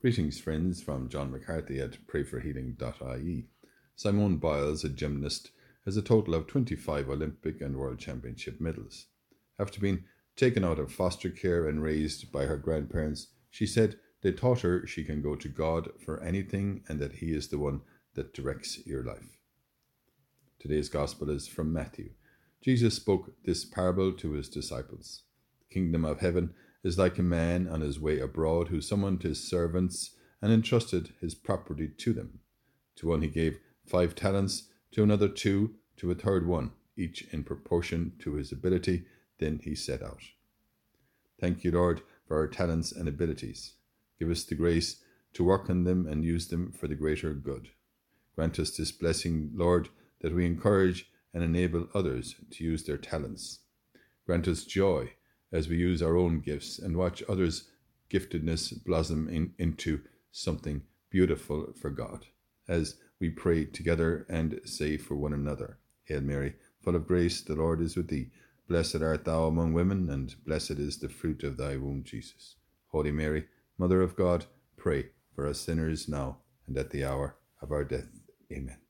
Greetings, friends, from John McCarthy at prayforhealing.ie. Simone Biles, a gymnast, has a total of 25 Olympic and World Championship medals. After being taken out of foster care and raised by her grandparents, she said they taught her she can go to God for anything and that He is the one that directs your life. Today's Gospel is from Matthew. Jesus spoke this parable to his disciples. The kingdom of heaven is like a man on his way abroad who summoned his servants and entrusted his property to them. To one he gave five talents, to another two, to a third one, each in proportion to his ability. Then he set out. Thank you, Lord, for our talents and abilities. Give us the grace to work on them and use them for the greater good. Grant us this blessing, Lord, that we encourage and enable others to use their talents. Grant us joy as we use our own gifts and watch others' giftedness blossom in, into something beautiful for God. As we pray together and say for one another, Hail Mary, full of grace, the Lord is with thee. Blessed art thou among women, and blessed is the fruit of thy womb, Jesus. Holy Mary, Mother of God, pray for us sinners now and at the hour of our death. Amen.